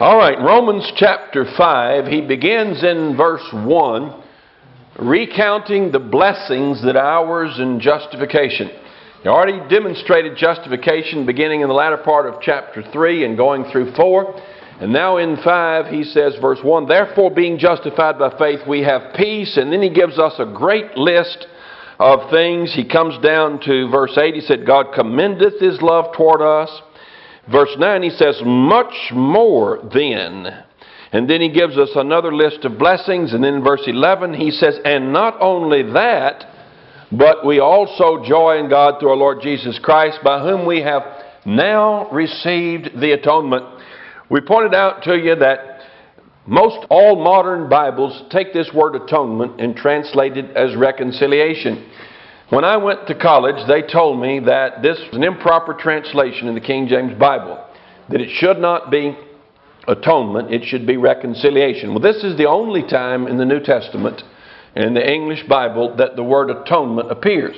All right, Romans chapter 5, he begins in verse 1, recounting the blessings that ours in justification. He already demonstrated justification beginning in the latter part of chapter 3 and going through 4. And now in 5, he says, verse 1, Therefore, being justified by faith, we have peace. And then he gives us a great list of things. He comes down to verse 8. He said, God commendeth his love toward us. Verse 9, he says, Much more then. And then he gives us another list of blessings. And then in verse 11, he says, And not only that, but we also joy in God through our Lord Jesus Christ, by whom we have now received the atonement. We pointed out to you that most all modern Bibles take this word atonement and translate it as reconciliation. When I went to college, they told me that this was an improper translation in the King James Bible, that it should not be atonement, it should be reconciliation. Well, this is the only time in the New Testament, in the English Bible, that the word atonement appears.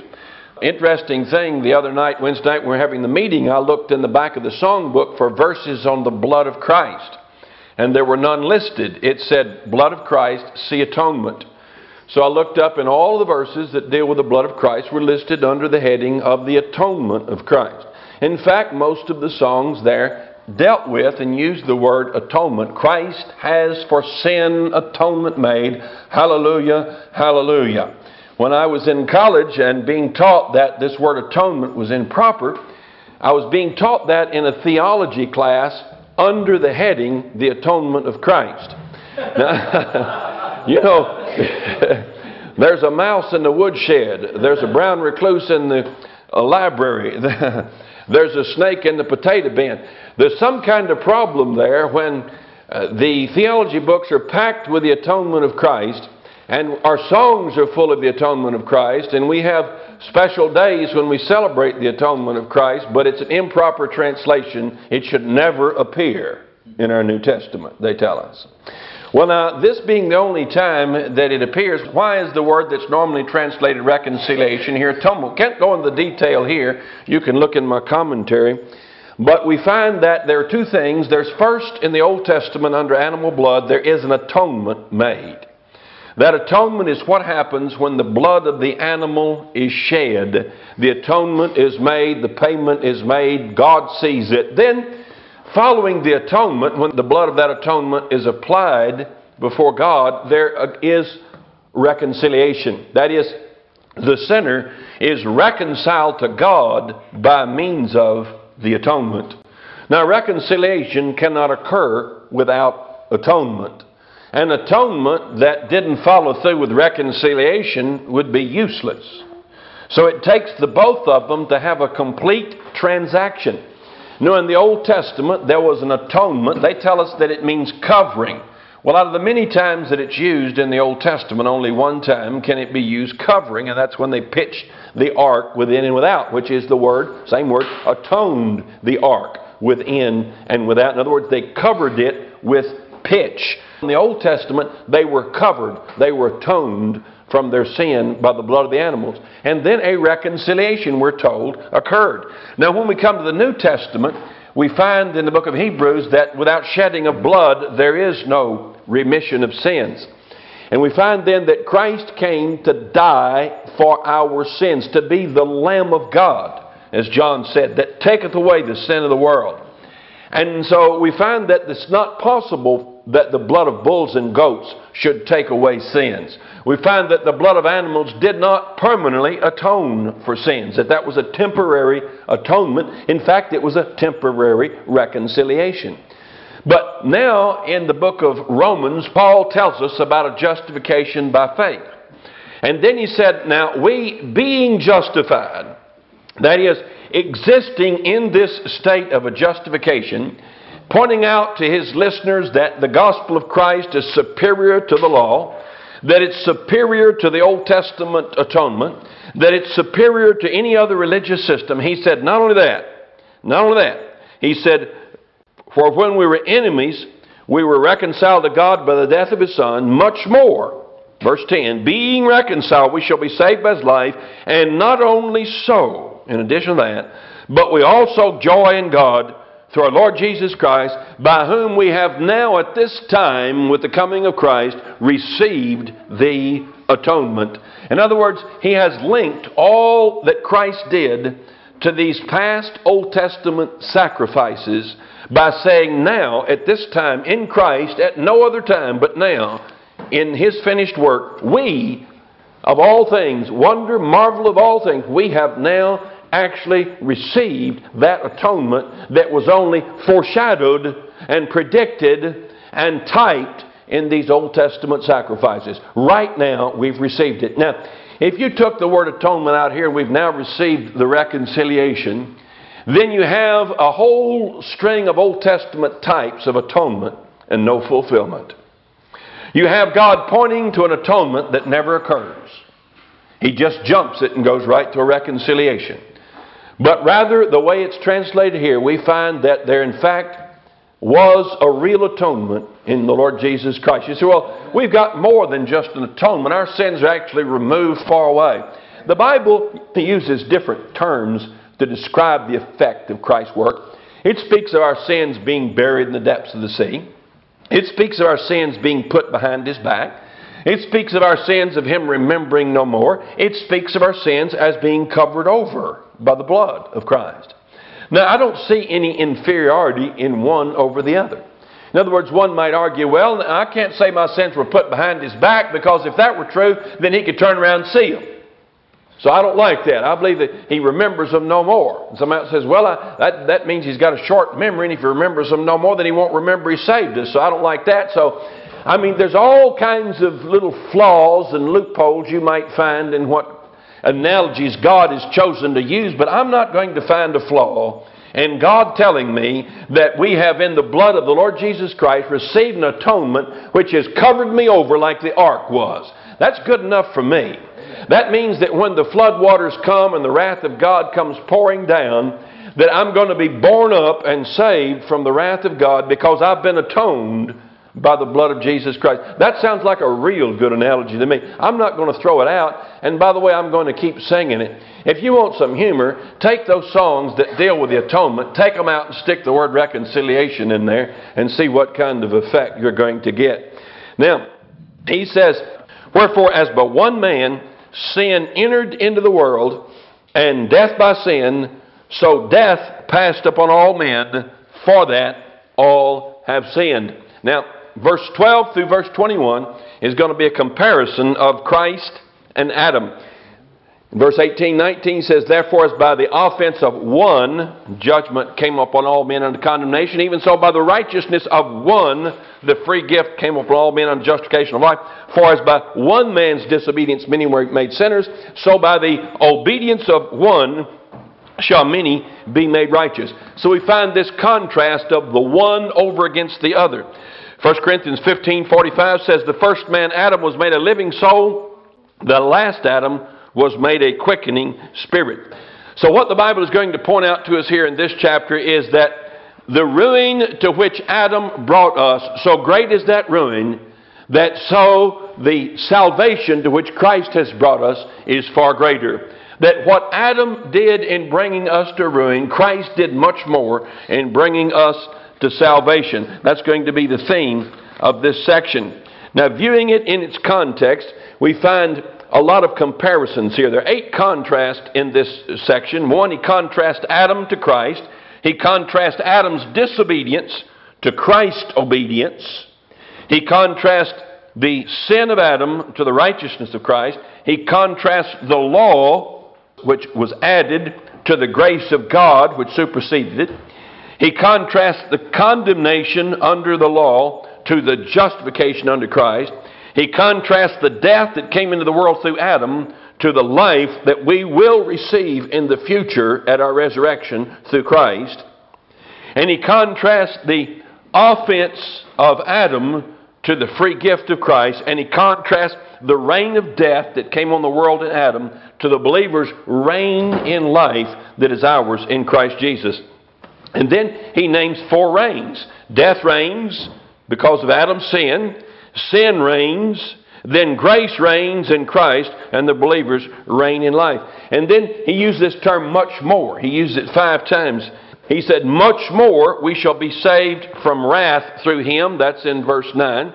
Interesting thing, the other night, Wednesday night, we were having the meeting, I looked in the back of the songbook for verses on the blood of Christ, and there were none listed. It said, Blood of Christ, see atonement. So I looked up, and all the verses that deal with the blood of Christ were listed under the heading of the atonement of Christ. In fact, most of the songs there dealt with and used the word atonement. Christ has for sin atonement made. Hallelujah, hallelujah. When I was in college and being taught that this word atonement was improper, I was being taught that in a theology class under the heading the atonement of Christ. Now, You know, there's a mouse in the woodshed. There's a brown recluse in the uh, library. there's a snake in the potato bin. There's some kind of problem there when uh, the theology books are packed with the atonement of Christ and our songs are full of the atonement of Christ, and we have special days when we celebrate the atonement of Christ, but it's an improper translation. It should never appear in our New Testament, they tell us. Well, now, this being the only time that it appears, why is the word that's normally translated reconciliation here atonement? Can't go into the detail here. You can look in my commentary. But we find that there are two things. There's first, in the Old Testament, under animal blood, there is an atonement made. That atonement is what happens when the blood of the animal is shed. The atonement is made, the payment is made, God sees it. Then Following the atonement, when the blood of that atonement is applied before God, there is reconciliation. That is, the sinner is reconciled to God by means of the atonement. Now, reconciliation cannot occur without atonement. An atonement that didn't follow through with reconciliation would be useless. So it takes the both of them to have a complete transaction. Now, in the Old Testament, there was an atonement. They tell us that it means covering. Well, out of the many times that it's used in the Old Testament, only one time can it be used covering, and that's when they pitched the ark within and without, which is the word, same word, atoned the ark within and without. In other words, they covered it with pitch. In the Old Testament, they were covered, they were atoned from their sin by the blood of the animals. And then a reconciliation, we're told, occurred. Now, when we come to the New Testament, we find in the book of Hebrews that without shedding of blood, there is no remission of sins. And we find then that Christ came to die for our sins, to be the Lamb of God, as John said, that taketh away the sin of the world. And so we find that it's not possible that the blood of bulls and goats should take away sins. We find that the blood of animals did not permanently atone for sins, that that was a temporary atonement. In fact, it was a temporary reconciliation. But now in the book of Romans, Paul tells us about a justification by faith. And then he said, Now we being justified, that is, existing in this state of a justification, pointing out to his listeners that the gospel of Christ is superior to the law, that it's superior to the Old Testament atonement, that it's superior to any other religious system. He said, not only that, not only that, he said, for when we were enemies, we were reconciled to God by the death of his Son, much more. Verse 10 Being reconciled, we shall be saved by his life, and not only so, in addition to that, but we also joy in God through our Lord Jesus Christ, by whom we have now at this time, with the coming of Christ, received the atonement. In other words, he has linked all that Christ did to these past Old Testament sacrifices by saying now, at this time, in Christ, at no other time but now, in his finished work, we, of all things, wonder, marvel of all things, we have now actually received that atonement that was only foreshadowed and predicted and typed in these Old Testament sacrifices. Right now, we've received it. Now, if you took the word atonement out here, we've now received the reconciliation, then you have a whole string of Old Testament types of atonement and no fulfillment. You have God pointing to an atonement that never occurs. He just jumps it and goes right to a reconciliation. But rather, the way it's translated here, we find that there, in fact, was a real atonement in the Lord Jesus Christ. You say, well, we've got more than just an atonement. Our sins are actually removed far away. The Bible uses different terms to describe the effect of Christ's work. It speaks of our sins being buried in the depths of the sea. It speaks of our sins being put behind his back. It speaks of our sins of him remembering no more. It speaks of our sins as being covered over by the blood of Christ. Now, I don't see any inferiority in one over the other. In other words, one might argue, well, I can't say my sins were put behind his back because if that were true, then he could turn around and see them. So I don't like that. I believe that he remembers them no more. And somebody says, well, I, that, that means he's got a short memory, and if he remembers them no more, then he won't remember he saved us. So I don't like that. So, I mean, there's all kinds of little flaws and loopholes you might find in what analogies God has chosen to use, but I'm not going to find a flaw in God telling me that we have in the blood of the Lord Jesus Christ received an atonement which has covered me over like the ark was. That's good enough for me. That means that when the flood waters come and the wrath of God comes pouring down, that I'm going to be borne up and saved from the wrath of God because I've been atoned by the blood of Jesus Christ. That sounds like a real good analogy to me. I'm not going to throw it out, and by the way, I'm going to keep singing it. If you want some humor, take those songs that deal with the atonement, take them out and stick the word reconciliation in there, and see what kind of effect you're going to get. Now, he says, Wherefore, as but one man sin entered into the world, and death by sin, so death passed upon all men, for that all have sinned. Now, verse 12 through verse 21 is going to be a comparison of Christ and Adam. Verse 18, 19 says, Therefore, as by the offense of one, judgment came upon all men unto condemnation, even so by the righteousness of one, the free gift came upon all men unto justification of life. For as by one man's disobedience many were made sinners, so by the obedience of one shall many be made righteous. So we find this contrast of the one over against the other. 1 Corinthians 15 45 says, The first man, Adam, was made a living soul, the last Adam was made a quickening spirit. So, what the Bible is going to point out to us here in this chapter is that the ruin to which Adam brought us, so great is that ruin, that so the salvation to which Christ has brought us is far greater. That what Adam did in bringing us to ruin, Christ did much more in bringing us to salvation. That's going to be the theme of this section. Now, viewing it in its context, we find a lot of comparisons here. There are eight contrasts in this section. One, he contrasts Adam to Christ. He contrasts Adam's disobedience to Christ's obedience. He contrasts the sin of Adam to the righteousness of Christ. He contrasts the law, which was added, to the grace of God, which superseded it. He contrasts the condemnation under the law to the justification under Christ. He contrasts the death that came into the world through Adam to the life that we will receive in the future at our resurrection through Christ. And he contrasts the offense of Adam to the free gift of Christ, and he contrasts the reign of death that came on the world in Adam to the believer's reign in life that is ours in Christ Jesus. And then he names four reigns. Death reigns because of Adam's sin. Sin reigns. Then grace reigns in Christ, and the believers reign in life. And then he used this term much more. He used it five times He said, Much more we shall be saved from wrath through him. That's in verse 9.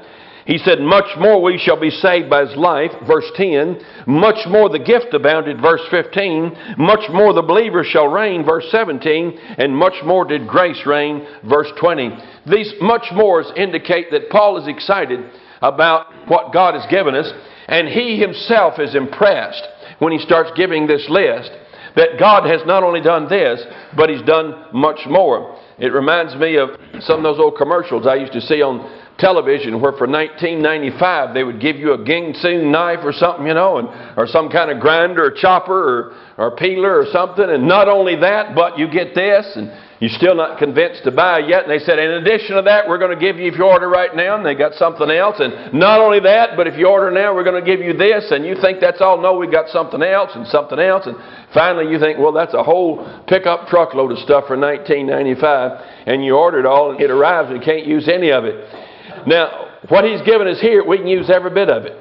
He said, Much more we shall be saved by his life, verse 10. Much more the gift abounded, verse 15. Much more the believer shall reign, verse 17. And much more did grace reign, verse 20. These much mores indicate that Paul is excited about what God has given us, and he himself is impressed when he starts giving this list that God has not only done this, but he's done much more. It reminds me of some of those old commercials I used to see on television where for 1995 they would give you a Ginsu knife or something, you know, and, or some kind of grinder or chopper or, or peeler or something. And not only that, but you get this and you're still not convinced to buy yet. And they said, in addition to that, we're going to give you, if you order right now, and they got something else. And not only that, but if you order now, we're going to give you this. And you think that's all. No, we got something else and something else. And finally you think, well, that's a whole pickup truckload of stuff for 1995. And you order it all and it arrives and you can't use any of it. Now, what he's given us here, we can use every bit of it.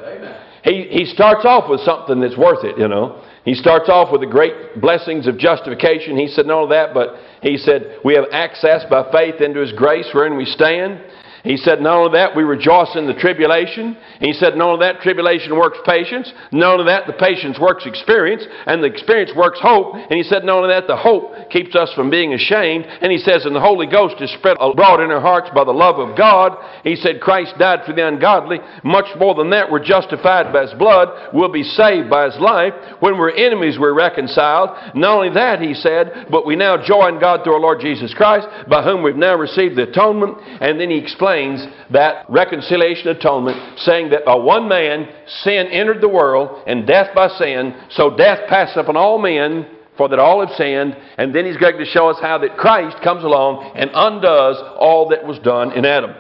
He, he starts off with something that's worth it, you know. He starts off with the great blessings of justification. He said, none of that, but he said, we have access by faith into his grace wherein we stand. He said, Not only that, we rejoice in the tribulation. He said, Not only that, tribulation works patience. Not only that, the patience works experience. And the experience works hope. And he said, Not only that, the hope keeps us from being ashamed. And he says, And the Holy Ghost is spread abroad in our hearts by the love of God. He said, Christ died for the ungodly. Much more than that, we're justified by his blood. We'll be saved by his life. When we're enemies, we're reconciled. Not only that, he said, but we now join God through our Lord Jesus Christ, by whom we've now received the atonement. And then he explained explains that reconciliation atonement, saying that by one man sin entered the world, and death by sin, so death passed upon all men, for that all have sinned. And then he's going to show us how that Christ comes along and undoes all that was done in Adam.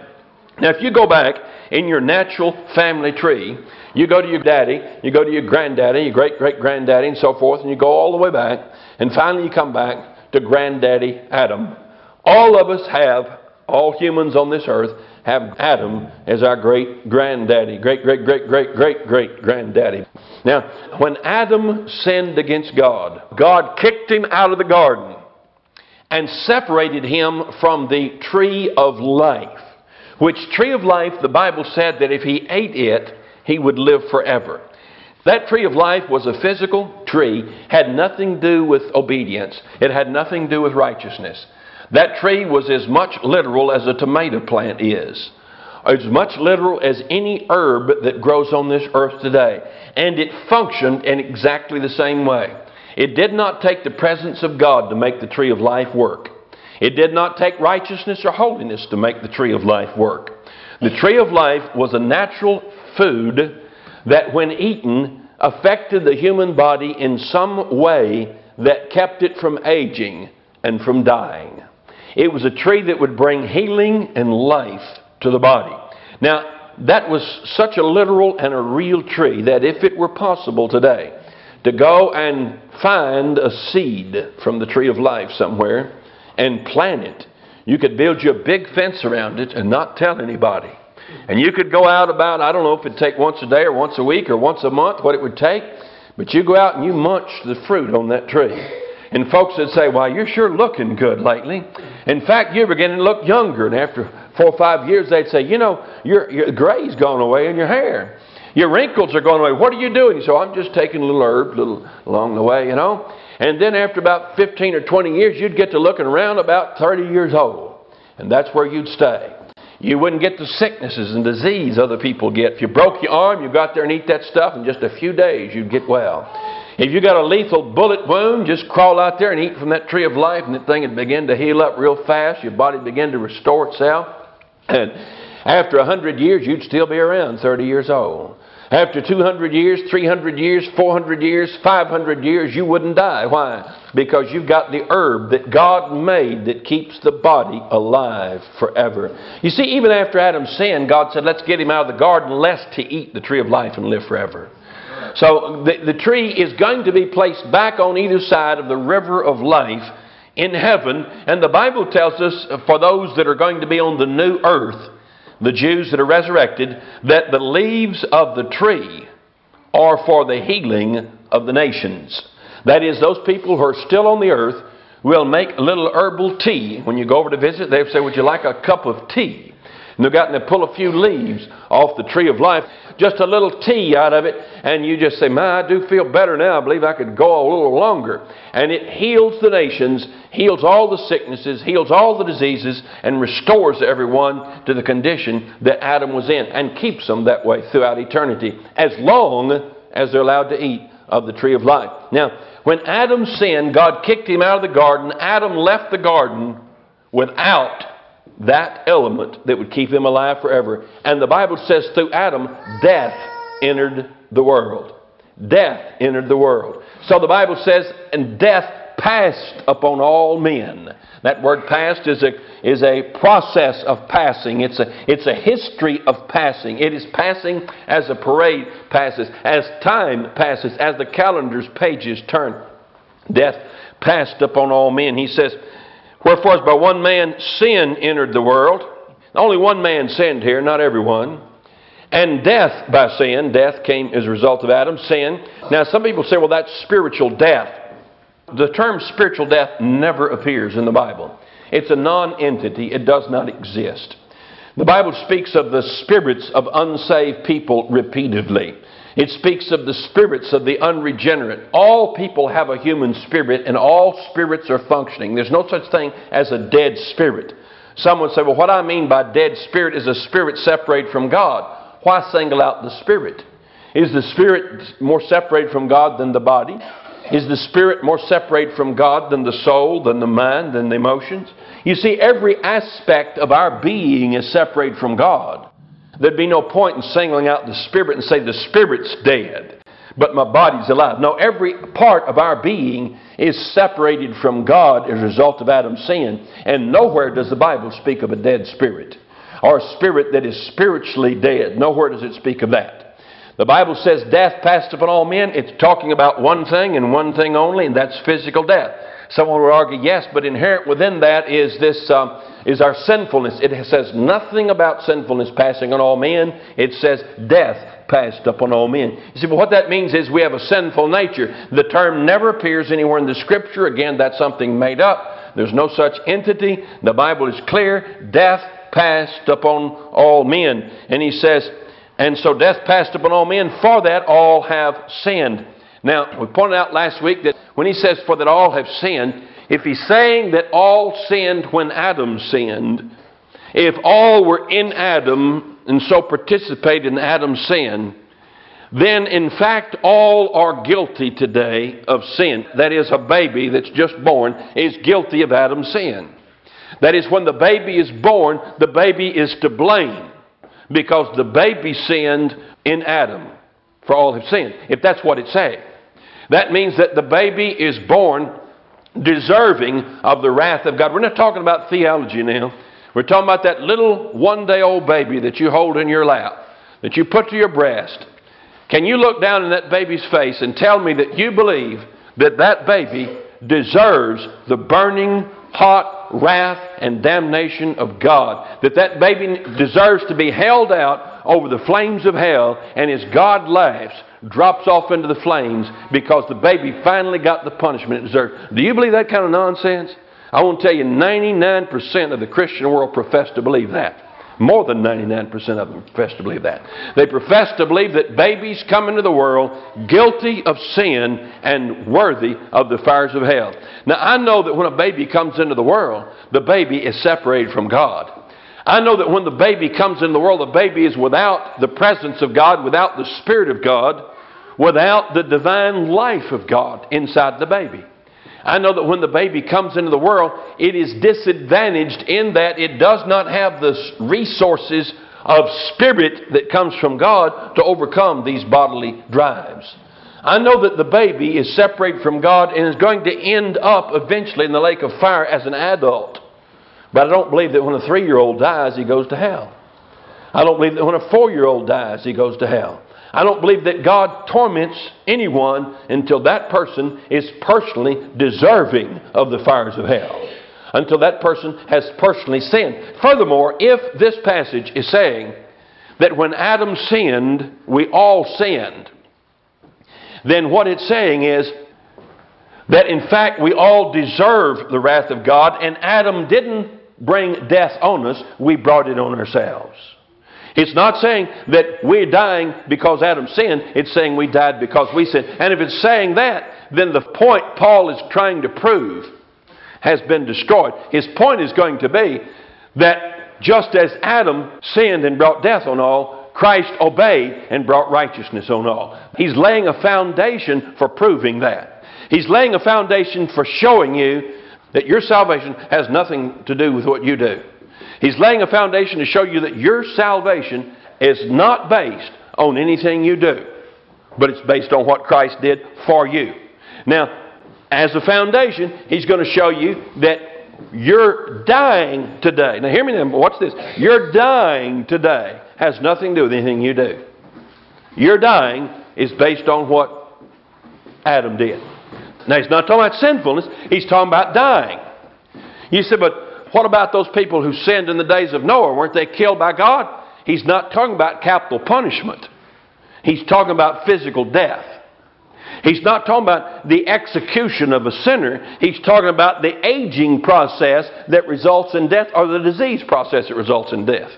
Now, if you go back in your natural family tree, you go to your daddy, you go to your granddaddy, your great great granddaddy, and so forth, and you go all the way back, and finally you come back to granddaddy Adam. All of us have all humans on this earth have Adam as our great granddaddy, great, great, great, great, great, great granddaddy. Now, when Adam sinned against God, God kicked him out of the garden and separated him from the tree of life. Which tree of life, the Bible said that if he ate it, he would live forever. That tree of life was a physical tree, had nothing to do with obedience, it had nothing to do with righteousness. That tree was as much literal as a tomato plant is. As much literal as any herb that grows on this earth today. And it functioned in exactly the same way. It did not take the presence of God to make the tree of life work. It did not take righteousness or holiness to make the tree of life work. The tree of life was a natural food that, when eaten, affected the human body in some way that kept it from aging and from dying. It was a tree that would bring healing and life to the body. Now, that was such a literal and a real tree that if it were possible today to go and find a seed from the tree of life somewhere and plant it, you could build you a big fence around it and not tell anybody. And you could go out about, I don't know if it'd take once a day or once a week or once a month, what it would take, but you go out and you munch the fruit on that tree. And folks would say, Well, you're sure looking good lately. In fact, you're beginning to look younger. And after four or five years, they'd say, You know, your, your gray's gone away in your hair. Your wrinkles are going away. What are you doing? So I'm just taking a little herb little along the way, you know. And then after about 15 or 20 years, you'd get to looking around about 30 years old. And that's where you'd stay. You wouldn't get the sicknesses and disease other people get. If you broke your arm, you got there and eat that stuff, in just a few days you'd get well. If you got a lethal bullet wound, just crawl out there and eat from that tree of life, and that thing would begin to heal up real fast. Your body begin to restore itself. And after a hundred years, you'd still be around 30 years old. After 200 years, 300 years, 400 years, 500 years, you wouldn't die. Why? Because you've got the herb that God made that keeps the body alive forever. You see, even after Adam sinned, God said, let's get him out of the garden lest he eat the tree of life and live forever. So the, the tree is going to be placed back on either side of the river of life in heaven. And the Bible tells us uh, for those that are going to be on the new earth, the Jews that are resurrected, that the leaves of the tree are for the healing of the nations. That is, those people who are still on the earth will make a little herbal tea. When you go over to visit, they'll say, Would you like a cup of tea? And they've gotten to pull a few leaves off the tree of life, just a little tea out of it, and you just say, My, I do feel better now. I believe I could go a little longer. And it heals the nations, heals all the sicknesses, heals all the diseases, and restores everyone to the condition that Adam was in, and keeps them that way throughout eternity, as long as they're allowed to eat of the tree of life. Now, when Adam sinned, God kicked him out of the garden. Adam left the garden without that element that would keep him alive forever. And the Bible says through Adam, death entered the world. Death entered the world. So the Bible says, and death passed upon all men. That word passed is a, is a process of passing. It's a, it's a history of passing. It is passing as a parade passes, as time passes, as the calendar's pages turn. Death passed upon all men. He says, Wherefore, by one man sin entered the world, only one man sinned here, not everyone. And death by sin, death came as a result of Adam's sin. Now, some people say, well, that's spiritual death. The term spiritual death never appears in the Bible. It's a non entity, it does not exist. The Bible speaks of the spirits of unsaved people repeatedly. It speaks of the spirits of the unregenerate. All people have a human spirit, and all spirits are functioning. There's no such thing as a dead spirit. Someone say, Well, what I mean by dead spirit is a spirit separated from God. Why single out the spirit? Is the spirit more separated from God than the body? Is the spirit more separated from God than the soul, than the mind, than the emotions? You see, every aspect of our being is separated from God. There'd be no point in singling out the spirit and say the spirit's dead, but my body's alive. No, every part of our being is separated from God as a result of Adam's sin, and nowhere does the Bible speak of a dead spirit or a spirit that is spiritually dead. Nowhere does it speak of that. The Bible says death passed upon all men. It's talking about one thing and one thing only, and that's physical death. Someone would argue, yes, but inherent within that is this um, is our sinfulness. It says nothing about sinfulness passing on all men. It says death passed upon all men. You see, but what that means is we have a sinful nature. The term never appears anywhere in the Scripture. Again, that's something made up. There's no such entity. The Bible is clear. Death passed upon all men. And he says, and so death passed upon all men, for that all have sinned. Now, we pointed out last week that when he says, for that all have sinned, if he's saying that all sinned when Adam sinned, if all were in Adam and so participate in Adam's sin, then in fact all are guilty today of sin. That is, a baby that's just born is guilty of Adam's sin. That is, when the baby is born, the baby is to blame because the baby sinned in Adam, for all have sinned, if that's what it's saying. That means that the baby is born deserving of the wrath of God. We're not talking about theology now. We're talking about that little one day old baby that you hold in your lap, that you put to your breast. Can you look down in that baby's face and tell me that you believe that that baby deserves the burning hot wrath and damnation of God. That that baby deserves to be held out over the flames of hell, and as God laughs, drops off into the flames because the baby finally got the punishment it deserved. Do you believe that kind of nonsense? I want to tell you, 99% of the Christian world profess to believe that. More than 99% of them profess to believe that. They profess to believe that babies come into the world guilty of sin and worthy of the fires of hell. Now, I know that when a baby comes into the world, the baby is separated from God. I know that when the baby comes in the world, the baby is without the presence of God, without the Spirit of God, without the divine life of God inside the baby. I know that when the baby comes into the world, it is disadvantaged in that it does not have the resources of spirit that comes from God to overcome these bodily drives. I know that the baby is separated from God and is going to end up eventually in the lake of fire as an adult. But I don't believe that when a three year old dies, he goes to hell. I don't believe that when a four year old dies, he goes to hell. I don't believe that God torments anyone until that person is personally deserving of the fires of hell. Until that person has personally sinned. Furthermore, if this passage is saying that when Adam sinned, we all sinned, then what it's saying is That in fact we all deserve the wrath of God, and Adam didn't bring death on us, we brought it on ourselves. It's not saying that we're dying because Adam sinned, it's saying we died because we sinned. And if it's saying that, then the point Paul is trying to prove has been destroyed. His point is going to be that just as Adam sinned and brought death on all, Christ obeyed and brought righteousness on all. He's laying a foundation for proving that. He's laying a foundation for showing you that your salvation has nothing to do with what you do. He's laying a foundation to show you that your salvation is not based on anything you do, but it's based on what Christ did for you. Now, as a foundation, he's going to show you that you're dying today. Now, hear me now. Watch this. You're dying today has nothing to do with anything you do. Your dying is based on what Adam did. Now, he's not talking about sinfulness, he's talking about dying. You say, but what about those people who sinned in the days of Noah? Weren't they killed by God? He's not talking about capital punishment, he's talking about physical death. He's not talking about the execution of a sinner. He's talking about the aging process that results in death or the disease process that results in death.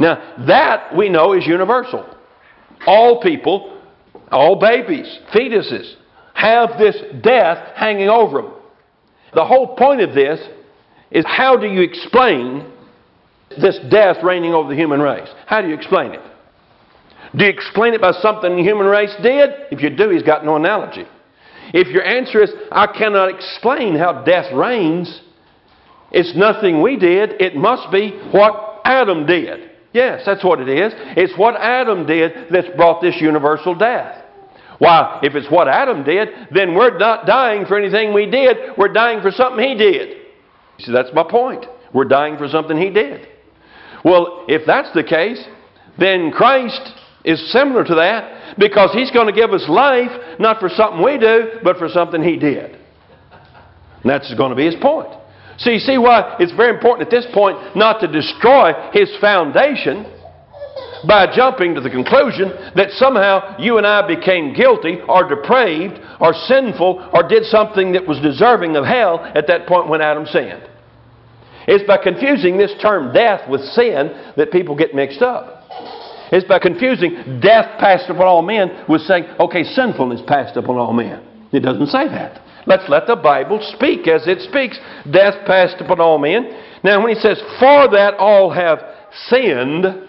Now, that we know is universal. All people, all babies, fetuses, have this death hanging over them. The whole point of this is how do you explain this death reigning over the human race? How do you explain it? Do you explain it by something the human race did? If you do, he's got no analogy. If your answer is, I cannot explain how death reigns, it's nothing we did, it must be what Adam did. Yes, that's what it is. It's what Adam did that's brought this universal death. Why, if it's what Adam did, then we're not dying for anything we did, we're dying for something he did. See, that's my point. We're dying for something he did. Well, if that's the case, then Christ is similar to that because he's going to give us life not for something we do, but for something he did. And that's going to be his point. So you see why it's very important at this point not to destroy his foundation by jumping to the conclusion that somehow you and I became guilty or depraved or sinful or did something that was deserving of hell at that point when Adam sinned. It's by confusing this term death with sin that people get mixed up. It's by confusing death passed upon all men with saying, okay, sinfulness passed upon all men. It doesn't say that. Let's let the Bible speak as it speaks. Death passed upon all men. Now, when he says, for that all have sinned,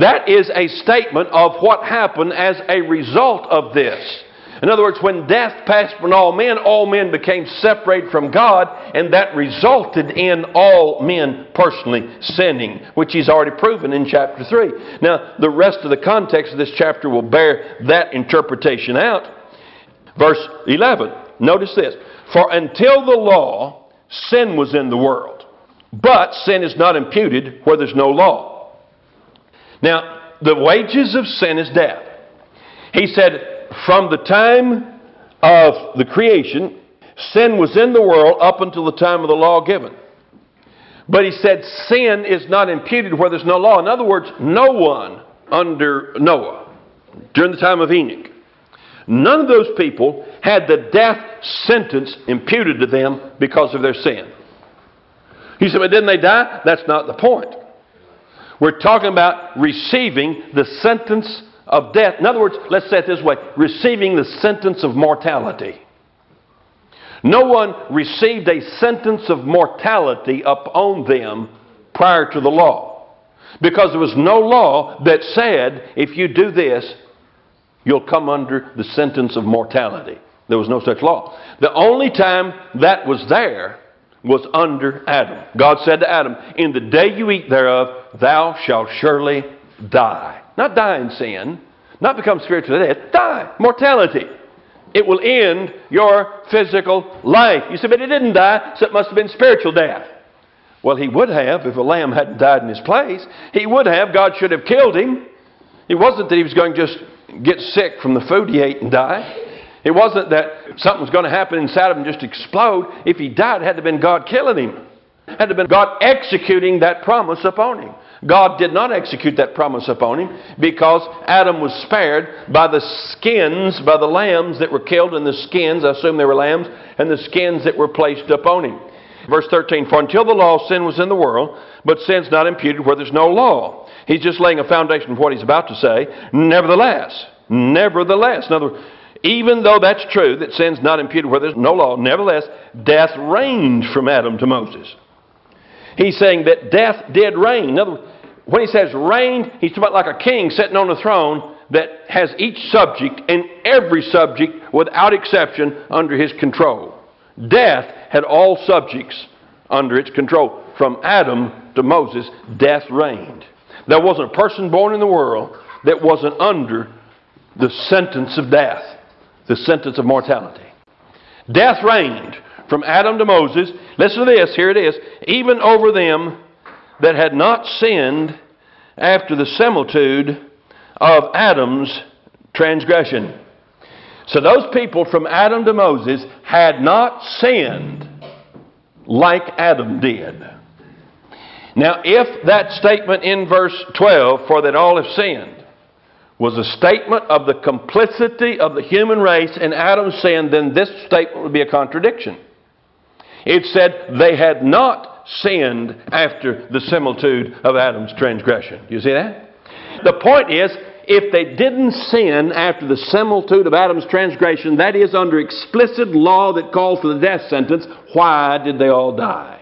that is a statement of what happened as a result of this. In other words, when death passed upon all men, all men became separated from God, and that resulted in all men personally sinning, which he's already proven in chapter 3. Now, the rest of the context of this chapter will bear that interpretation out. Verse 11, notice this For until the law, sin was in the world, but sin is not imputed where there's no law. Now, the wages of sin is death. He said, from the time of the creation, sin was in the world up until the time of the law given. But he said sin is not imputed where there's no law. In other words, no one under Noah, during the time of Enoch, none of those people had the death sentence imputed to them because of their sin. He said, but didn't they die? That's not the point. We're talking about receiving the sentence of death. In other words, let's say it this way receiving the sentence of mortality. No one received a sentence of mortality upon them prior to the law. Because there was no law that said, if you do this, you'll come under the sentence of mortality. There was no such law. The only time that was there was under Adam. God said to Adam, In the day you eat thereof, thou shalt surely die. Not die in sin, not become spiritually dead, die. Mortality. It will end your physical life. You say, but he didn't die, so it must have been spiritual death. Well, he would have if a lamb hadn't died in his place. He would have. God should have killed him. It wasn't that he was going to just get sick from the food he ate and die. It wasn't that something was going to happen inside of him just explode. If he died, it had to have been God killing him. It had to have been God executing that promise upon him. God did not execute that promise upon him because Adam was spared by the skins, by the lambs that were killed, and the skins, I assume they were lambs, and the skins that were placed upon him. Verse 13 For until the law, sin was in the world, but sin's not imputed where there's no law. He's just laying a foundation for what he's about to say. Nevertheless, nevertheless, in other words, even though that's true, that sin's not imputed where there's no law, nevertheless, death reigned from Adam to Moses. He's saying that death did reign. In other words, when he says reigned, he's talking about like a king sitting on a throne that has each subject and every subject without exception under his control. Death had all subjects under its control. From Adam to Moses, death reigned. There wasn't a person born in the world that wasn't under the sentence of death, the sentence of mortality. Death reigned from Adam to Moses. Listen to this, here it is. Even over them that had not sinned after the similitude of Adam's transgression. So those people from Adam to Moses had not sinned like Adam did. Now, if that statement in verse 12, for that all have sinned, was a statement of the complicity of the human race in Adam's sin, then this statement would be a contradiction. It said they had not sinned after the similitude of Adam's transgression. You see that? The point is, if they didn't sin after the similitude of Adam's transgression, that is under explicit law that calls for the death sentence, why did they all die?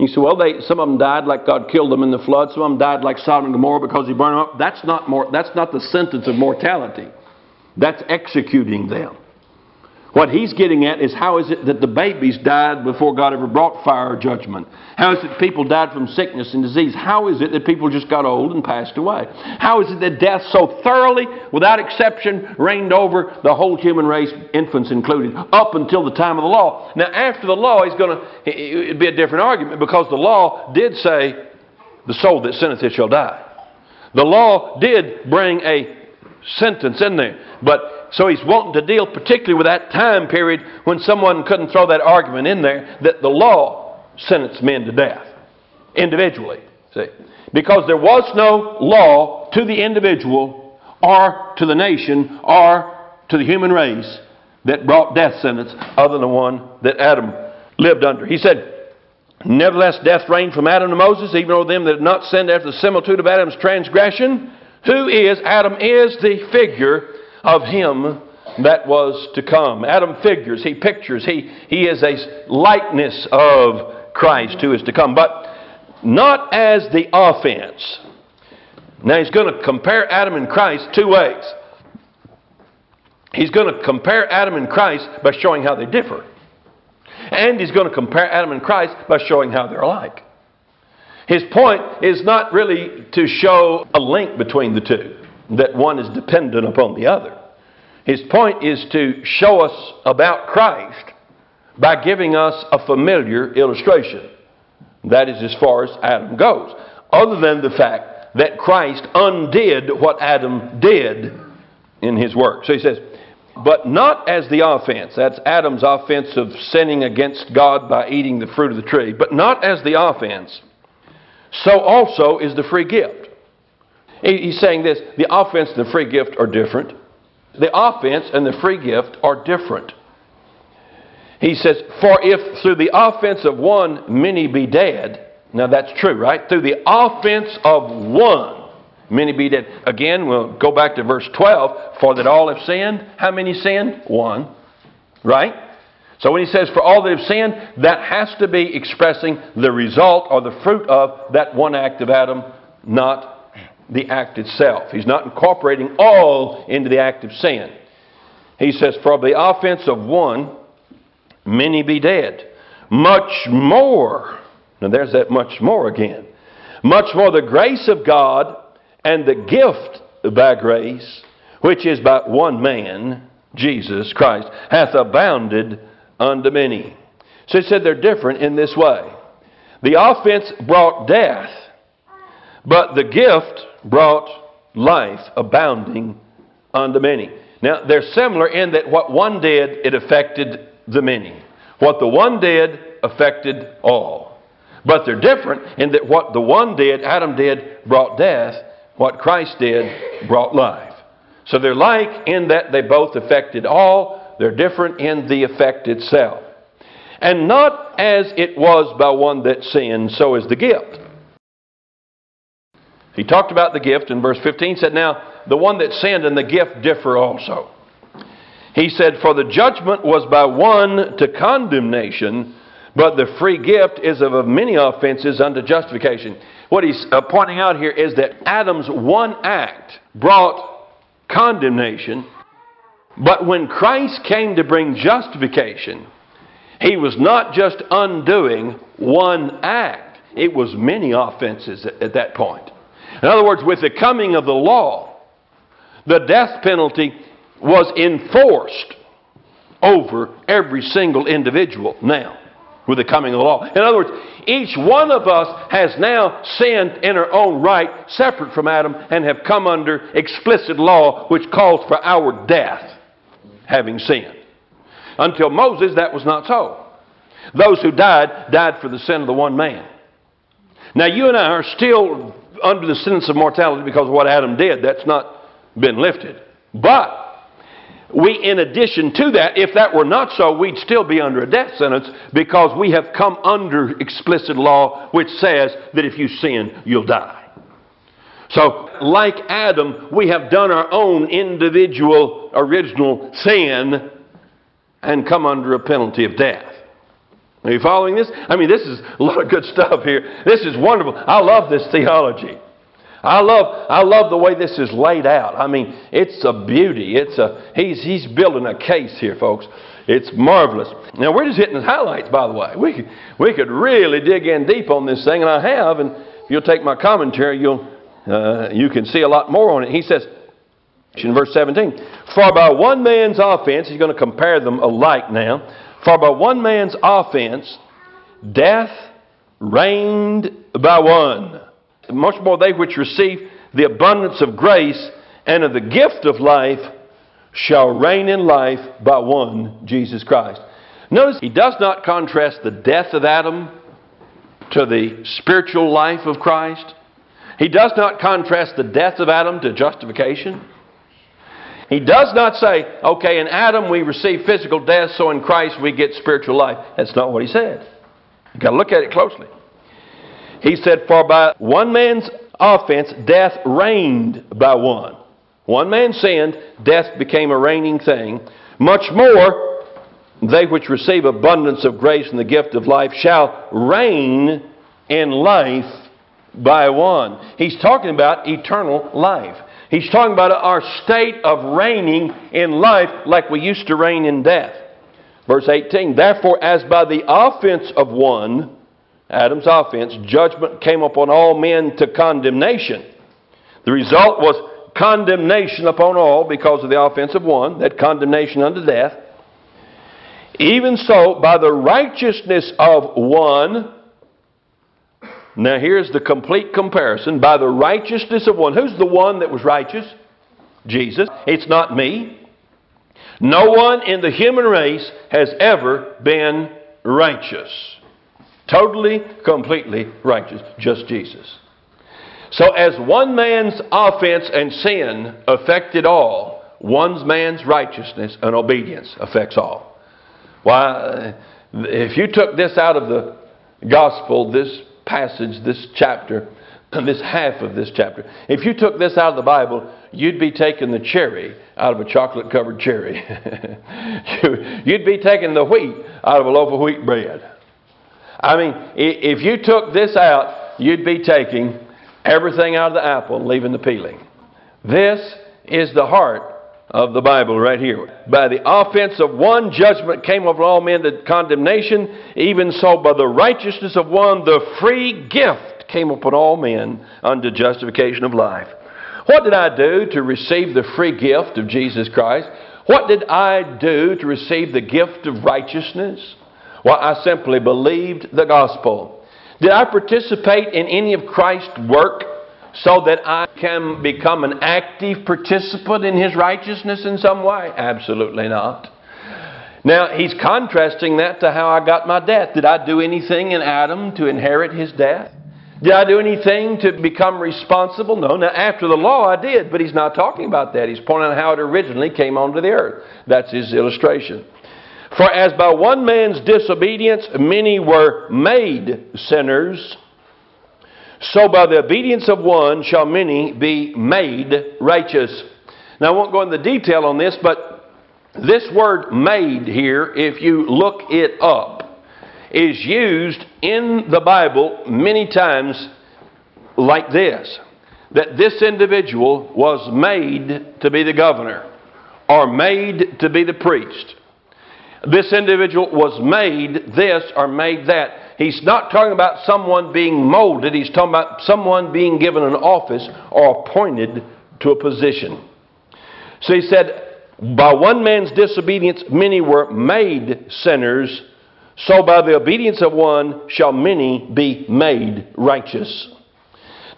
You say, well, they, some of them died like God killed them in the flood. Some of them died like Sodom and Gomorrah because He burned them up. That's not, more, that's not the sentence of mortality. That's executing them. What he's getting at is how is it that the babies died before God ever brought fire or judgment? How is it people died from sickness and disease? How is it that people just got old and passed away? How is it that death so thoroughly, without exception, reigned over the whole human race, infants included, up until the time of the law? Now, after the law, he's going to, it'd be a different argument because the law did say, the soul that sinneth it shall die. The law did bring a sentence in there. But so he's wanting to deal particularly with that time period when someone couldn't throw that argument in there that the law sentenced men to death individually. See? Because there was no law to the individual or to the nation or to the human race that brought death sentence other than the one that Adam lived under. He said, Nevertheless, death reigned from Adam to Moses, even over them that had not sinned after the similitude of Adam's transgression. Who is? Adam is the figure of him that was to come. Adam figures, he pictures, he, he is a likeness of Christ who is to come, but not as the offense. Now he's going to compare Adam and Christ two ways. He's going to compare Adam and Christ by showing how they differ. And he's going to compare Adam and Christ by showing how they're alike. His point is not really to show a link between the two, that one is dependent upon the other. His point is to show us about Christ by giving us a familiar illustration. That is as far as Adam goes. Other than the fact that Christ undid what Adam did in his work. So he says, but not as the offense. That's Adam's offense of sinning against God by eating the fruit of the tree. But not as the offense so also is the free gift. He's saying this the offense and the free gift are different. The offense and the free gift are different. He says, For if through the offense of one many be dead, now that's true, right? Through the offense of one many be dead. Again, we'll go back to verse 12. For that all have sinned. How many sinned? One. Right? So when he says, for all that have sinned, that has to be expressing the result or the fruit of that one act of Adam, not the act itself. He's not incorporating all into the act of sin. He says, for the offense of one, many be dead. Much more, now there's that much more again. Much more the grace of God and the gift by grace, which is by one man, Jesus Christ, hath abounded unto many. So he said they're different in this way. The offense brought death, but the gift brought life abounding unto many. Now, they're similar in that what one did, it affected the many. What the one did affected all. But they're different in that what the one did, Adam did, brought death. What Christ did brought life. So they're like in that they both affected all, they're different in the effect itself. And not as it was by one that sinned, so is the gift. He talked about the gift in verse 15, said, Now the one that sinned and the gift differ also. He said, For the judgment was by one to condemnation, but the free gift is of many offenses unto justification. What he's uh, pointing out here is that Adam's one act brought condemnation, but when Christ came to bring justification, he was not just undoing one act, it was many offenses at, at that point. In other words, with the coming of the law, the death penalty was enforced over every single individual now with the coming of the law. In other words, each one of us has now sinned in our own right, separate from Adam, and have come under explicit law which calls for our death, having sinned. Until Moses, that was not so. Those who died, died for the sin of the one man. Now, you and I are still under the sentence of mortality because of what Adam did. That's not been lifted. But we, in addition to that, if that were not so, we'd still be under a death sentence because we have come under explicit law which says that if you sin, you'll die. So, like Adam, we have done our own individual original sin and come under a penalty of death. Are you following this? I mean, this is a lot of good stuff here. This is wonderful. I love this theology. I love, I love the way this is laid out. I mean, it's a beauty. It's a, he's, he's building a case here, folks. It's marvelous. Now, we're just hitting the highlights, by the way. We could, we could really dig in deep on this thing, and I have. And if you'll take my commentary, you'll, uh, you can see a lot more on it. He says, in verse 17, For by one man's offense, he's going to compare them alike now. For by one man's offense, death reigned by one much more they which receive the abundance of grace and of the gift of life shall reign in life by one, Jesus Christ. Notice he does not contrast the death of Adam to the spiritual life of Christ. He does not contrast the death of Adam to justification. He does not say, okay, in Adam we receive physical death, so in Christ we get spiritual life. That's not what he said. You've got to look at it closely. He said, For by one man's offense, death reigned by one. One man sinned, death became a reigning thing. Much more, they which receive abundance of grace and the gift of life shall reign in life by one. He's talking about eternal life. He's talking about our state of reigning in life like we used to reign in death. Verse 18 Therefore, as by the offense of one, Adam's offense, judgment came upon all men to condemnation. The result was condemnation upon all because of the offense of one, that condemnation unto death. Even so, by the righteousness of one, now here's the complete comparison. By the righteousness of one. Who's the one that was righteous? Jesus. It's not me. No one in the human race has ever been righteous. Totally, completely righteous. Just Jesus. So, as one man's offense and sin affected all, one man's righteousness and obedience affects all. Why, if you took this out of the gospel, this passage, this chapter, this half of this chapter, if you took this out of the Bible, you'd be taking the cherry out of a chocolate covered cherry. you'd be taking the wheat out of a loaf of wheat bread. I mean, if you took this out, you'd be taking everything out of the apple and leaving the peeling. This is the heart of the Bible right here. By the offense of one, judgment came over all men to condemnation. Even so, by the righteousness of one, the free gift came upon all men unto justification of life. What did I do to receive the free gift of Jesus Christ? What did I do to receive the gift of righteousness? Well, I simply believed the gospel. Did I participate in any of Christ's work so that I can become an active participant in His righteousness in some way? Absolutely not. Now, he's contrasting that to how I got my death. Did I do anything in Adam to inherit his death? Did I do anything to become responsible? No. Now, after the law, I did, but he's not talking about that. He's pointing out how it originally came onto the earth. That's his illustration. For as by one man's disobedience many were made sinners, so by the obedience of one shall many be made righteous. Now, I won't go into detail on this, but this word made here, if you look it up, is used in the Bible many times like this that this individual was made to be the governor or made to be the priest. This individual was made this or made that. He's not talking about someone being molded, he's talking about someone being given an office or appointed to a position. So he said, By one man's disobedience, many were made sinners so by the obedience of one shall many be made righteous.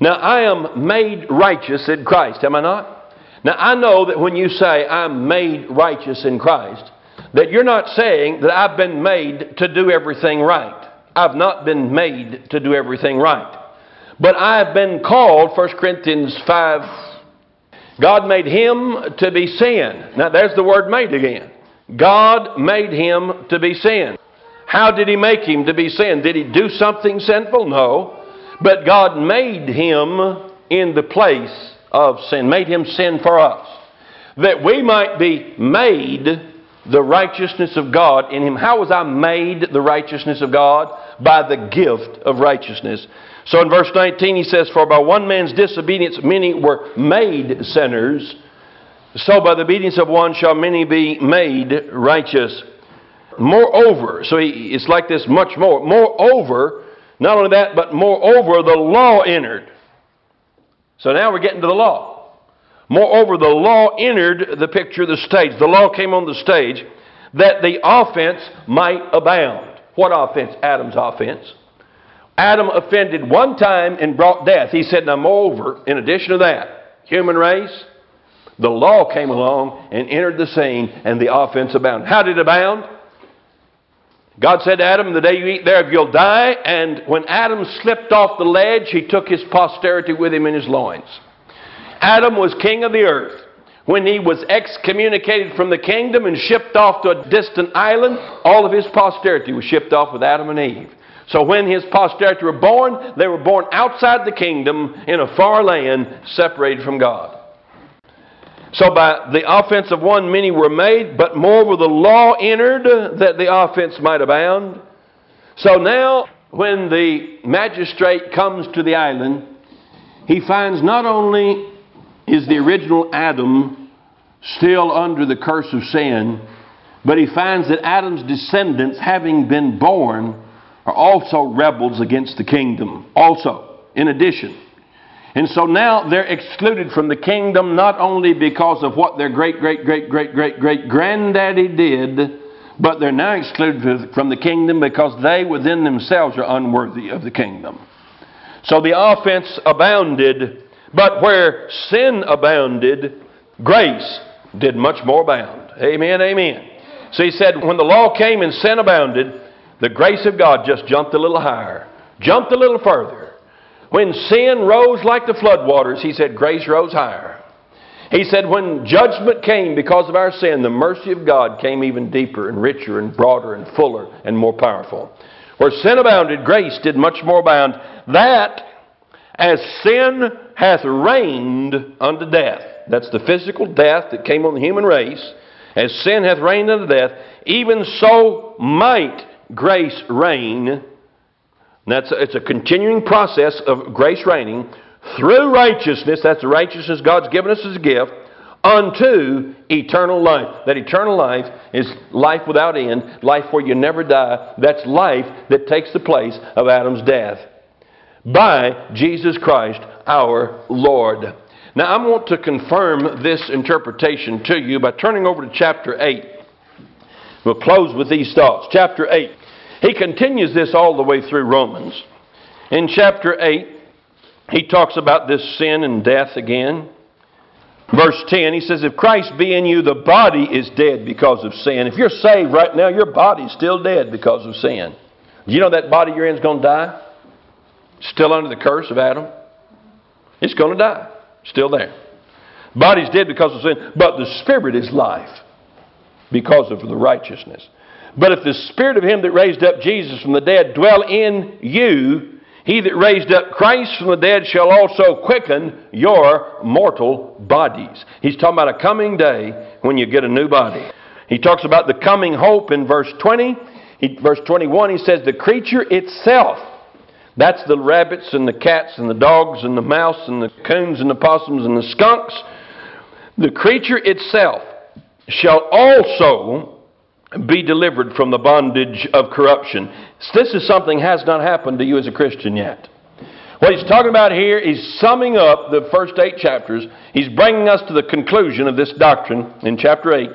Now I am made righteous in Christ, am I not? Now I know that when you say I'm made righteous in Christ, that you're not saying that I've been made to do everything right. I've not been made to do everything right. But I've been called, 1 Corinthians 5, God made him to be sin. Now there's the word made again. God made him to be sin. How did he make him to be sin? Did he do something sinful? No. But God made him in the place of sin, made him sin for us, that we might be made the righteousness of God in him. How was I made the righteousness of God? By the gift of righteousness. So in verse 19 he says, For by one man's disobedience many were made sinners, so by the obedience of one shall many be made righteous. Moreover, so he, it's like this much more. Moreover, not only that, but moreover, the law entered. So now we're getting to the law. Moreover, the law entered the picture, the stage. The law came on the stage that the offense might abound. What offense? Adam's offense. Adam offended one time and brought death. He said, Now, moreover, in addition to that, human race, the law came along and entered the scene, and the offense abounded. How did it abound? God said to Adam, The day you eat thereof, you'll die. And when Adam slipped off the ledge, he took his posterity with him in his loins. Adam was king of the earth. When he was excommunicated from the kingdom and shipped off to a distant island, all of his posterity was shipped off with Adam and Eve. So when his posterity were born, they were born outside the kingdom in a far land separated from God. So by the offense of one, many were made, but more moreover the law entered that the offense might abound. So now, when the magistrate comes to the island, he finds not only is the original Adam still under the curse of sin, but he finds that Adam's descendants, having been born, are also rebels against the kingdom. Also, in addition, and so now they're excluded from the kingdom not only because of what their great, great, great, great, great, great granddaddy did, but they're now excluded from the kingdom because they within themselves are unworthy of the kingdom. So the offense abounded, but where sin abounded, grace did much more abound. Amen, amen. So he said, when the law came and sin abounded, the grace of God just jumped a little higher, jumped a little further. When sin rose like the floodwaters, he said, grace rose higher. He said, when judgment came because of our sin, the mercy of God came even deeper and richer and broader and fuller and more powerful. Where sin abounded, grace did much more abound. That as sin hath reigned unto death. That's the physical death that came on the human race. As sin hath reigned unto death, even so might grace reign that's a, it's a continuing process of grace reigning through righteousness. That's the righteousness God's given us as a gift unto eternal life. That eternal life is life without end, life where you never die. That's life that takes the place of Adam's death by Jesus Christ our Lord. Now, I want to confirm this interpretation to you by turning over to chapter 8. We'll close with these thoughts. Chapter 8. He continues this all the way through Romans. In chapter 8, he talks about this sin and death again. Verse 10, he says, If Christ be in you, the body is dead because of sin. If you're saved right now, your body's still dead because of sin. Do you know that body you're in is going to die? Still under the curse of Adam? It's going to die. Still there. Body's dead because of sin, but the spirit is life because of the righteousness. But if the spirit of him that raised up Jesus from the dead dwell in you, he that raised up Christ from the dead shall also quicken your mortal bodies. He's talking about a coming day when you get a new body. He talks about the coming hope in verse 20. He, verse 21, he says, The creature itself, that's the rabbits and the cats and the dogs and the mouse and the coons and the possums and the skunks. The creature itself shall also be delivered from the bondage of corruption. This is something has not happened to you as a Christian yet. What he's talking about here is summing up the first eight chapters. He's bringing us to the conclusion of this doctrine in chapter 8.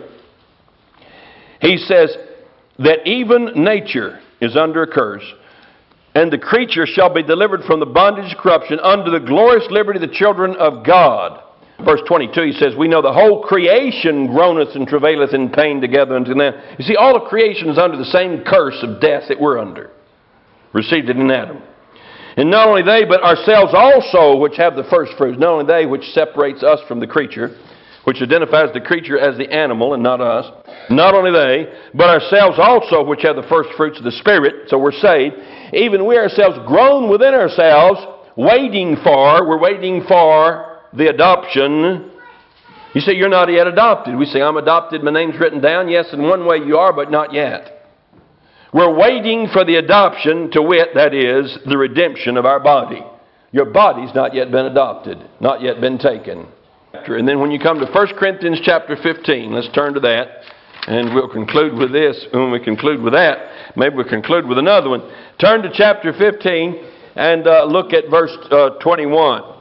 He says that even nature is under a curse, and the creature shall be delivered from the bondage of corruption under the glorious liberty of the children of God. Verse 22, he says, We know the whole creation groaneth and travaileth in pain together unto now. You see, all of creation is under the same curse of death that we're under. Received it in Adam. And not only they, but ourselves also, which have the first fruits, not only they, which separates us from the creature, which identifies the creature as the animal and not us. Not only they, but ourselves also, which have the first fruits of the Spirit, so we're saved. Even we ourselves groan within ourselves, waiting for, we're waiting for the adoption. You say you're not yet adopted. We say, I'm adopted, my name's written down. Yes, in one way you are, but not yet. We're waiting for the adoption, to wit, that is, the redemption of our body. Your body's not yet been adopted, not yet been taken. And then when you come to 1 Corinthians chapter 15, let's turn to that. And we'll conclude with this. When we conclude with that, maybe we'll conclude with another one. Turn to chapter 15 and uh, look at verse uh, 21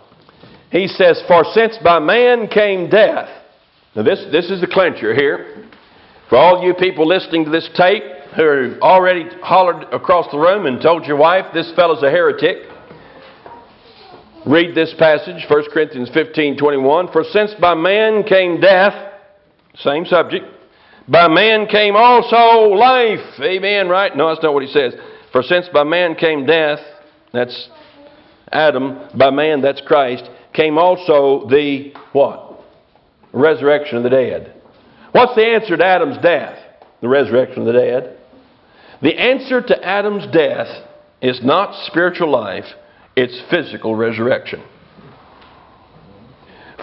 he says, For since by man came death. Now, this, this is the clincher here. For all you people listening to this tape who already hollered across the room and told your wife this fellow's a heretic, read this passage, 1 Corinthians 15 21. For since by man came death, same subject, by man came also life. Amen, right? No, that's not what he says. For since by man came death, that's Adam, by man, that's Christ, came also the what? Resurrection of the dead. What's the answer to Adam's death? The resurrection of the dead. The answer to Adam's death is not spiritual life, it's physical resurrection.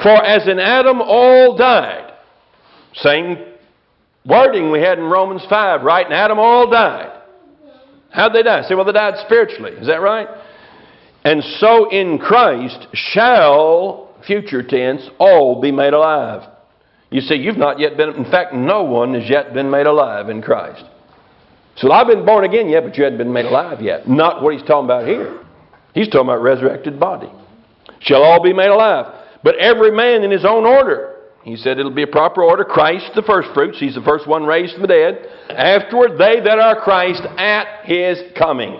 For as in Adam all died, same wording we had in Romans 5, right? And Adam all died. How'd they die? Say, well, they died spiritually. Is that right? And so in Christ shall, future tense, all be made alive. You see, you've not yet been, in fact, no one has yet been made alive in Christ. So I've been born again yet, but you hadn't been made alive yet. Not what he's talking about here. He's talking about resurrected body. Shall all be made alive. But every man in his own order. He said it'll be a proper order. Christ, the first fruits. He's the first one raised from the dead. Afterward, they that are Christ at his coming.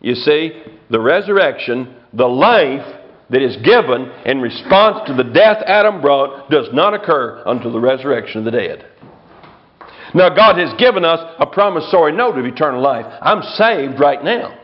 You see, the resurrection, the life that is given in response to the death Adam brought does not occur until the resurrection of the dead. Now, God has given us a promissory note of eternal life. I'm saved right now.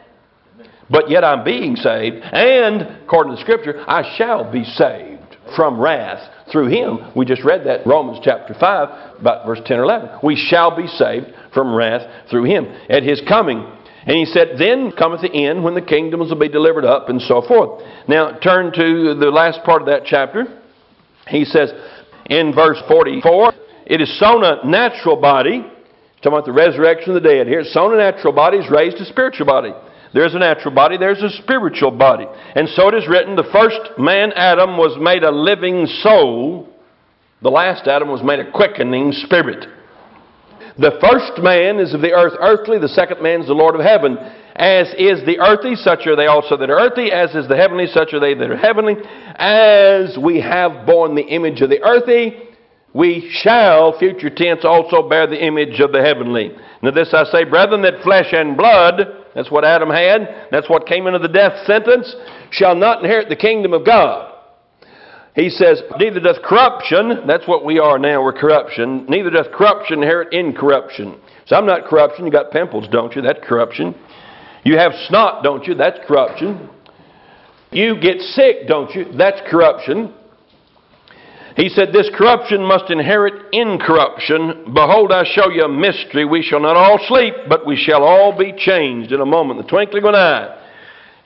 But yet I'm being saved, and according to Scripture, I shall be saved from wrath through Him. We just read that Romans chapter 5, about verse 10 or 11. We shall be saved from wrath through Him at His coming. And he said, Then cometh the end when the kingdoms will be delivered up, and so forth. Now, turn to the last part of that chapter. He says in verse 44, It is sown a natural body. talking about the resurrection of the dead here. it's Sown a natural body is raised a spiritual body. There's a natural body, there's a spiritual body. And so it is written the first man, Adam, was made a living soul. The last Adam was made a quickening spirit. The first man is of the earth earthly, the second man is the Lord of heaven. As is the earthy, such are they also that are earthy. As is the heavenly, such are they that are heavenly. As we have borne the image of the earthy, we shall, future tense, also bear the image of the heavenly. Now, this I say, brethren, that flesh and blood, that's what Adam had, that's what came into the death sentence, shall not inherit the kingdom of God. he says, Neither doth corruption, that's what we are now, we're corruption, neither doth corruption inherit incorruption. So I'm not corruption. You got pimples, don't you? That's corruption. You have snot, don't you? That's corruption. You get sick, don't you? That's corruption. He said, This corruption must inherit incorruption. Behold, I show you a mystery. We shall not all sleep, but we shall all be changed in a moment, the twinkling of an eye.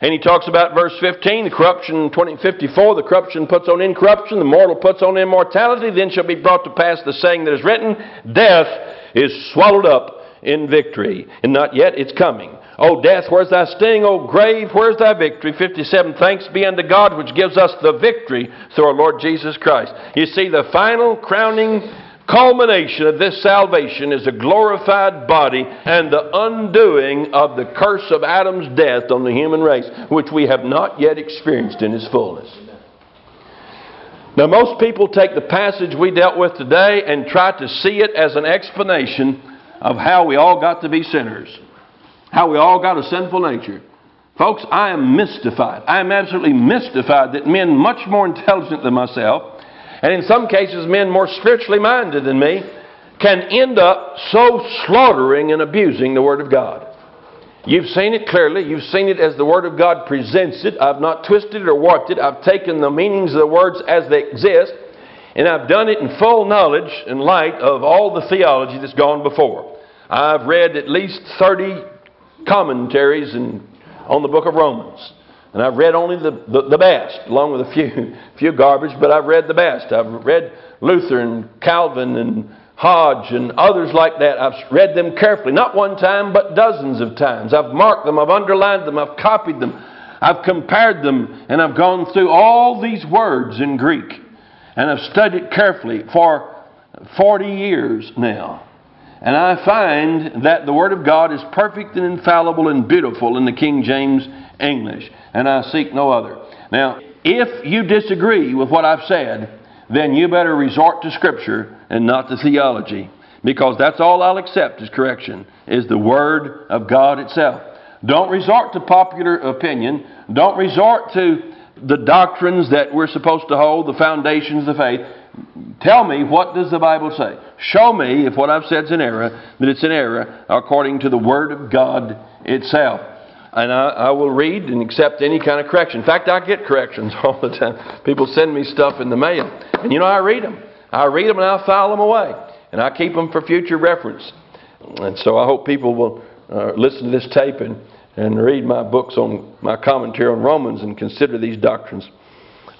And he talks about verse 15, the corruption, 2054, the corruption puts on incorruption, the mortal puts on immortality. Then shall be brought to pass the saying that is written, Death is swallowed up in victory. And not yet, it's coming. O death, where's thy sting? O grave, where's thy victory? 57, thanks be unto God which gives us the victory through our Lord Jesus Christ. You see, the final crowning culmination of this salvation is a glorified body and the undoing of the curse of Adam's death on the human race, which we have not yet experienced in its fullness. Now, most people take the passage we dealt with today and try to see it as an explanation of how we all got to be sinners, how we all got a sinful nature. Folks, I am mystified. I am absolutely mystified that men much more intelligent than myself and in some cases men more spiritually minded than me, can end up so slaughtering and abusing the Word of God. You've seen it clearly. You've seen it as the Word of God presents it. I've not twisted it or warped it. I've taken the meanings of the words as they exist, and I've done it in full knowledge and light of all the theology that's gone before. I've read at least 30 commentaries in, on the book of Romans. And I've read only the, the, the, best, along with a few, few garbage, but I've read the best. I've read Luther and Calvin and Hodge and others like that. I've read them carefully, not one time, but dozens of times. I've marked them, I've underlined them, I've copied them, I've compared them, and I've gone through all these words in Greek. And I've studied carefully for 40 years now. And I find that the Word of God is perfect and infallible and beautiful in the King James English, and I seek no other. Now, if you disagree with what I've said, then you better resort to Scripture and not to theology, because that's all I'll accept as correction, is the Word of God itself. Don't resort to popular opinion. Don't resort to the doctrines that we're supposed to hold, the foundations of the faith. Tell me, what does the Bible say? Show me, if what I've said is an error, that it's an error according to the Word of God itself and I, I, will read and accept any kind of correction. In fact, I get corrections all the time. People send me stuff in the mail, and you know, I read them. I read them and I file them away, and I keep them for future reference. And so I hope people will uh, listen to this tape and, and read my books on my commentary on Romans and consider these doctrines.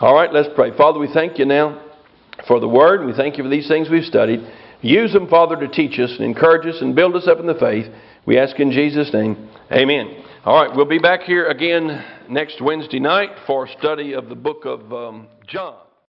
All right, let's pray. Father, we thank you now for the Word, and we thank you for these things we've studied. Use them, Father, to teach us and encourage us and build us up in the faith. We ask in Jesus' name. Amen. All right, we'll be back here again next Wednesday night for study of the book of um, John.